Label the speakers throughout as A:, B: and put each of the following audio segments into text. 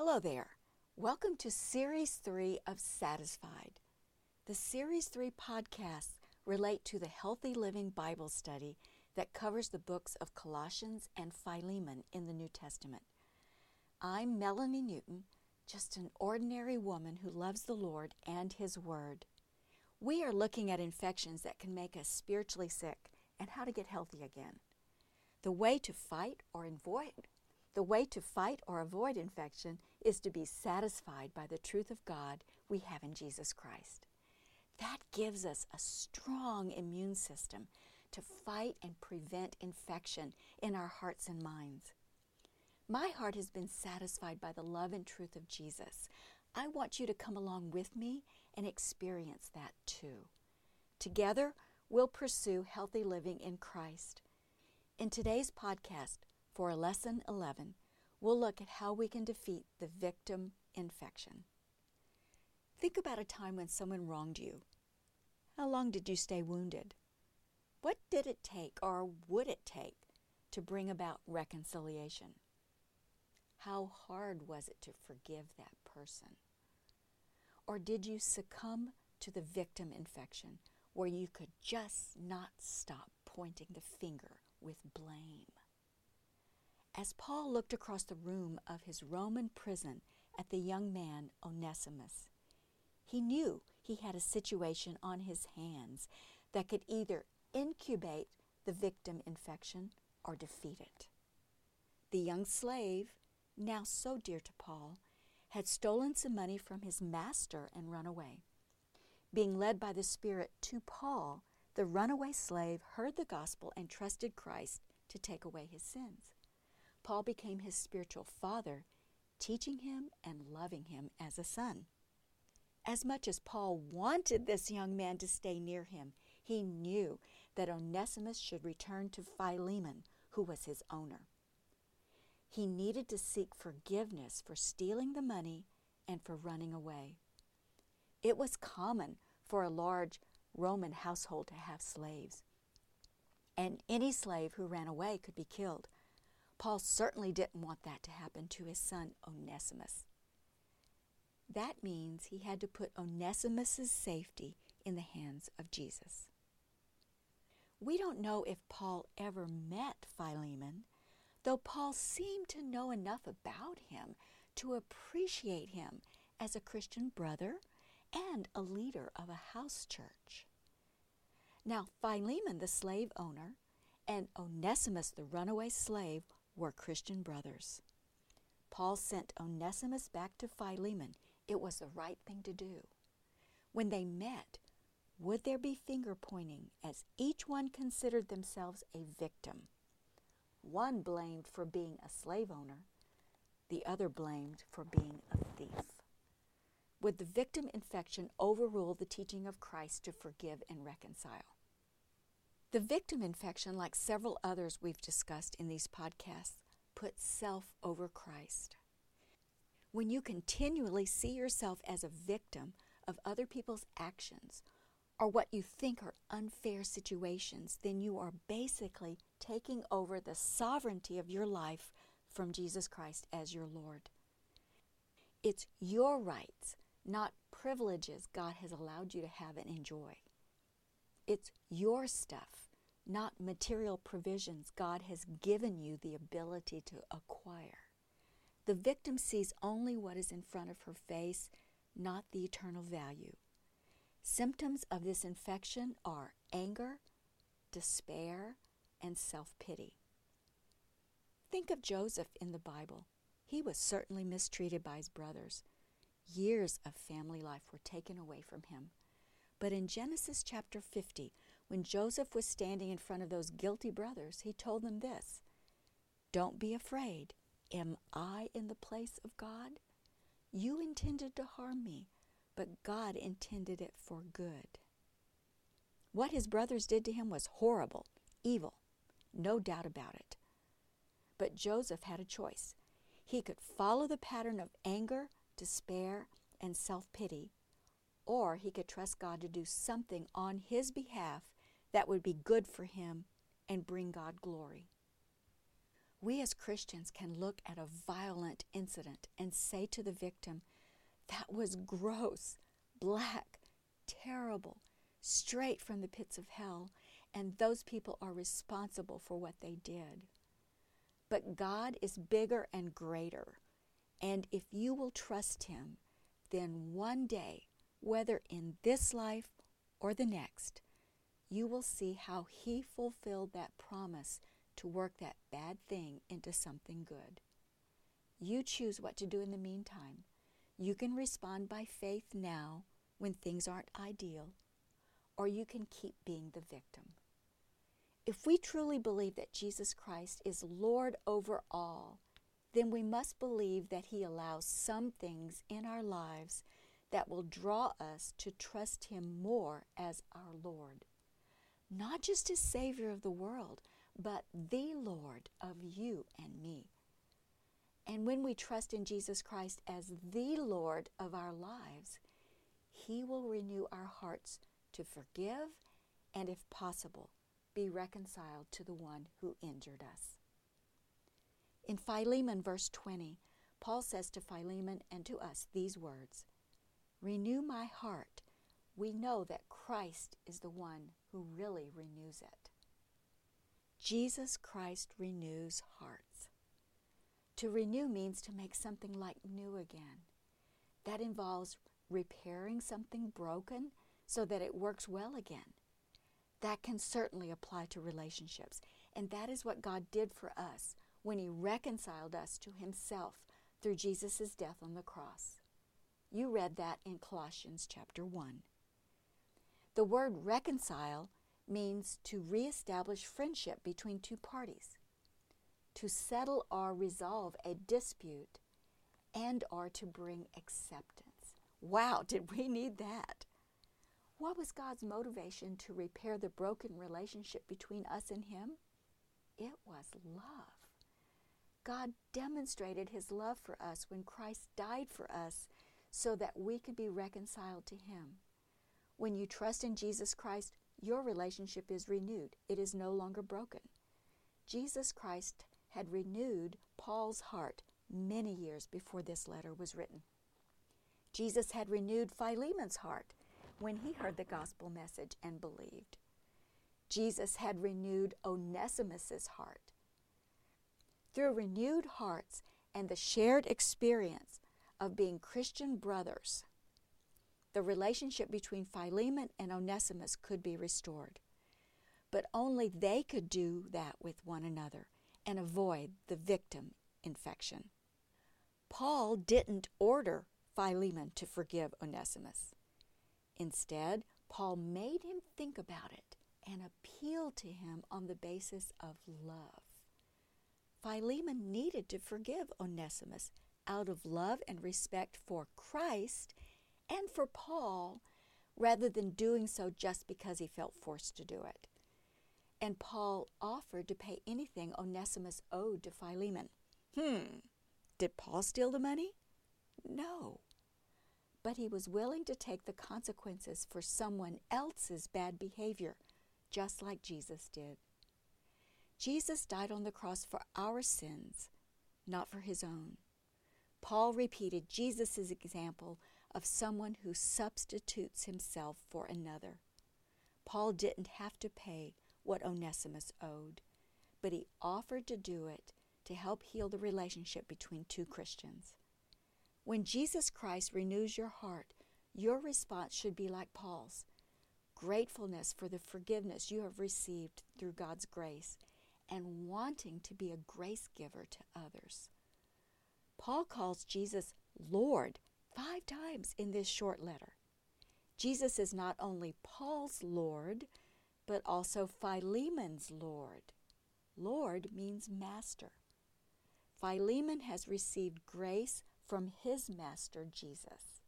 A: Hello there. Welcome to Series 3 of Satisfied. The Series 3 podcasts relate to the Healthy Living Bible study that covers the books of Colossians and Philemon in the New Testament. I'm Melanie Newton, just an ordinary woman who loves the Lord and His Word. We are looking at infections that can make us spiritually sick and how to get healthy again. The way to fight or avoid the way to fight or avoid infection is to be satisfied by the truth of God we have in Jesus Christ. That gives us a strong immune system to fight and prevent infection in our hearts and minds. My heart has been satisfied by the love and truth of Jesus. I want you to come along with me and experience that too. Together, we'll pursue healthy living in Christ. In today's podcast, for Lesson 11, we'll look at how we can defeat the victim infection. Think about a time when someone wronged you. How long did you stay wounded? What did it take or would it take to bring about reconciliation? How hard was it to forgive that person? Or did you succumb to the victim infection where you could just not stop pointing the finger with blame? As Paul looked across the room of his Roman prison at the young man Onesimus, he knew he had a situation on his hands that could either incubate the victim infection or defeat it. The young slave, now so dear to Paul, had stolen some money from his master and run away. Being led by the Spirit to Paul, the runaway slave heard the gospel and trusted Christ to take away his sins. Paul became his spiritual father, teaching him and loving him as a son. As much as Paul wanted this young man to stay near him, he knew that Onesimus should return to Philemon, who was his owner. He needed to seek forgiveness for stealing the money and for running away. It was common for a large Roman household to have slaves, and any slave who ran away could be killed. Paul certainly didn't want that to happen to his son Onesimus. That means he had to put Onesimus's safety in the hands of Jesus. We don't know if Paul ever met Philemon, though Paul seemed to know enough about him to appreciate him as a Christian brother and a leader of a house church. Now, Philemon, the slave owner, and Onesimus, the runaway slave, were Christian brothers. Paul sent Onesimus back to Philemon. It was the right thing to do. When they met, would there be finger pointing as each one considered themselves a victim? One blamed for being a slave owner, the other blamed for being a thief. Would the victim infection overrule the teaching of Christ to forgive and reconcile? The victim infection, like several others we've discussed in these podcasts, puts self over Christ. When you continually see yourself as a victim of other people's actions or what you think are unfair situations, then you are basically taking over the sovereignty of your life from Jesus Christ as your Lord. It's your rights, not privileges God has allowed you to have and enjoy. It's your stuff, not material provisions God has given you the ability to acquire. The victim sees only what is in front of her face, not the eternal value. Symptoms of this infection are anger, despair, and self pity. Think of Joseph in the Bible. He was certainly mistreated by his brothers. Years of family life were taken away from him. But in Genesis chapter 50, when Joseph was standing in front of those guilty brothers, he told them this Don't be afraid. Am I in the place of God? You intended to harm me, but God intended it for good. What his brothers did to him was horrible, evil, no doubt about it. But Joseph had a choice. He could follow the pattern of anger, despair, and self pity, or he could trust God to do something on his behalf that would be good for him and bring God glory. We as Christians can look at a violent incident and say to the victim, That was gross, black, terrible, straight from the pits of hell, and those people are responsible for what they did. But God is bigger and greater, and if you will trust Him, then one day, whether in this life or the next, you will see how He fulfilled that promise to work that bad thing into something good. You choose what to do in the meantime. You can respond by faith now when things aren't ideal, or you can keep being the victim. If we truly believe that Jesus Christ is Lord over all, then we must believe that He allows some things in our lives that will draw us to trust Him more as our Lord. Not just as Savior of the world, but the Lord of you and me. And when we trust in Jesus Christ as the Lord of our lives, He will renew our hearts to forgive and, if possible, be reconciled to the one who injured us. In Philemon, verse 20, Paul says to Philemon and to us these words Renew my heart. We know that Christ is the one who really renews it. Jesus Christ renews hearts. To renew means to make something like new again. That involves repairing something broken so that it works well again. That can certainly apply to relationships. And that is what God did for us when He reconciled us to Himself through Jesus' death on the cross. You read that in Colossians chapter 1. The word reconcile means to reestablish friendship between two parties, to settle or resolve a dispute, and or to bring acceptance. Wow, did we need that? What was God's motivation to repair the broken relationship between us and Him? It was love. God demonstrated His love for us when Christ died for us so that we could be reconciled to Him. When you trust in Jesus Christ, your relationship is renewed. It is no longer broken. Jesus Christ had renewed Paul's heart many years before this letter was written. Jesus had renewed Philemon's heart when he heard the gospel message and believed. Jesus had renewed Onesimus's heart. Through renewed hearts and the shared experience of being Christian brothers, the relationship between Philemon and Onesimus could be restored. But only they could do that with one another and avoid the victim infection. Paul didn't order Philemon to forgive Onesimus. Instead, Paul made him think about it and appealed to him on the basis of love. Philemon needed to forgive Onesimus out of love and respect for Christ and for Paul rather than doing so just because he felt forced to do it. And Paul offered to pay anything Onesimus owed to Philemon. Hmm, did Paul steal the money? No. But he was willing to take the consequences for someone else's bad behavior, just like Jesus did. Jesus died on the cross for our sins, not for his own. Paul repeated Jesus' example of someone who substitutes himself for another. Paul didn't have to pay what Onesimus owed, but he offered to do it to help heal the relationship between two Christians. When Jesus Christ renews your heart, your response should be like Paul's gratefulness for the forgiveness you have received through God's grace and wanting to be a grace giver to others. Paul calls Jesus Lord five times in this short letter. Jesus is not only Paul's Lord, but also Philemon's Lord. Lord means master. Philemon has received grace from his master, Jesus.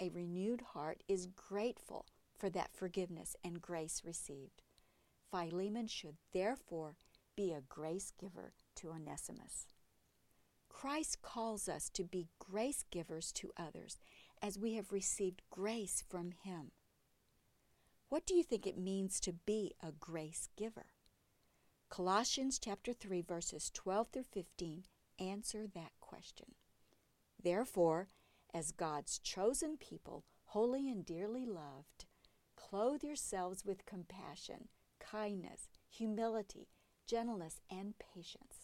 A: A renewed heart is grateful for that forgiveness and grace received. Philemon should therefore be a grace giver to Onesimus. Christ calls us to be grace givers to others as we have received grace from Him. What do you think it means to be a grace giver? Colossians chapter 3 verses 12 through 15 answer that question. Therefore, as God's chosen people, holy and dearly loved, clothe yourselves with compassion, kindness, humility, gentleness, and patience.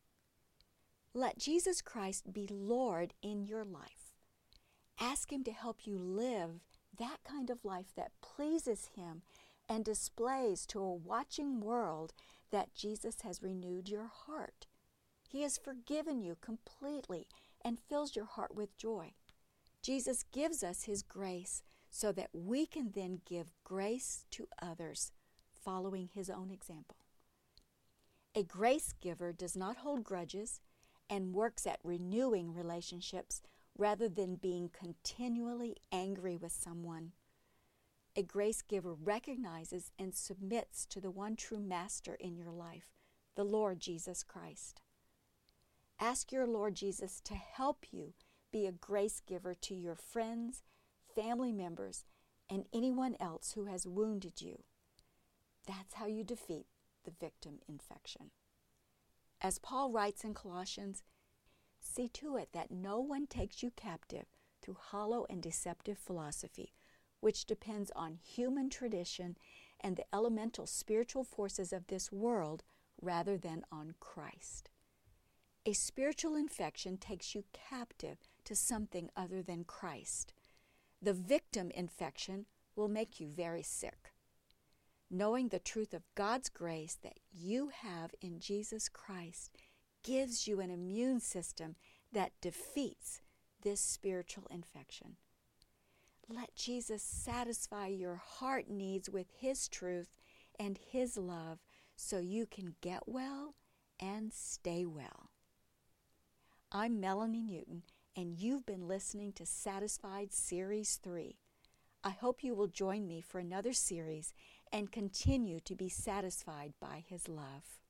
A: Let Jesus Christ be Lord in your life. Ask Him to help you live that kind of life that pleases Him and displays to a watching world that Jesus has renewed your heart. He has forgiven you completely and fills your heart with joy. Jesus gives us His grace so that we can then give grace to others, following His own example. A grace giver does not hold grudges and works at renewing relationships rather than being continually angry with someone. A grace giver recognizes and submits to the one true master in your life, the Lord Jesus Christ. Ask your Lord Jesus to help you be a grace giver to your friends, family members, and anyone else who has wounded you. That's how you defeat the victim infection. As Paul writes in Colossians, See to it that no one takes you captive through hollow and deceptive philosophy, which depends on human tradition and the elemental spiritual forces of this world rather than on Christ. A spiritual infection takes you captive to something other than Christ. The victim infection will make you very sick. Knowing the truth of God's grace that you have in Jesus Christ gives you an immune system that defeats this spiritual infection. Let Jesus satisfy your heart needs with His truth and His love so you can get well and stay well. I'm Melanie Newton, and you've been listening to Satisfied Series 3. I hope you will join me for another series and continue to be satisfied by His love.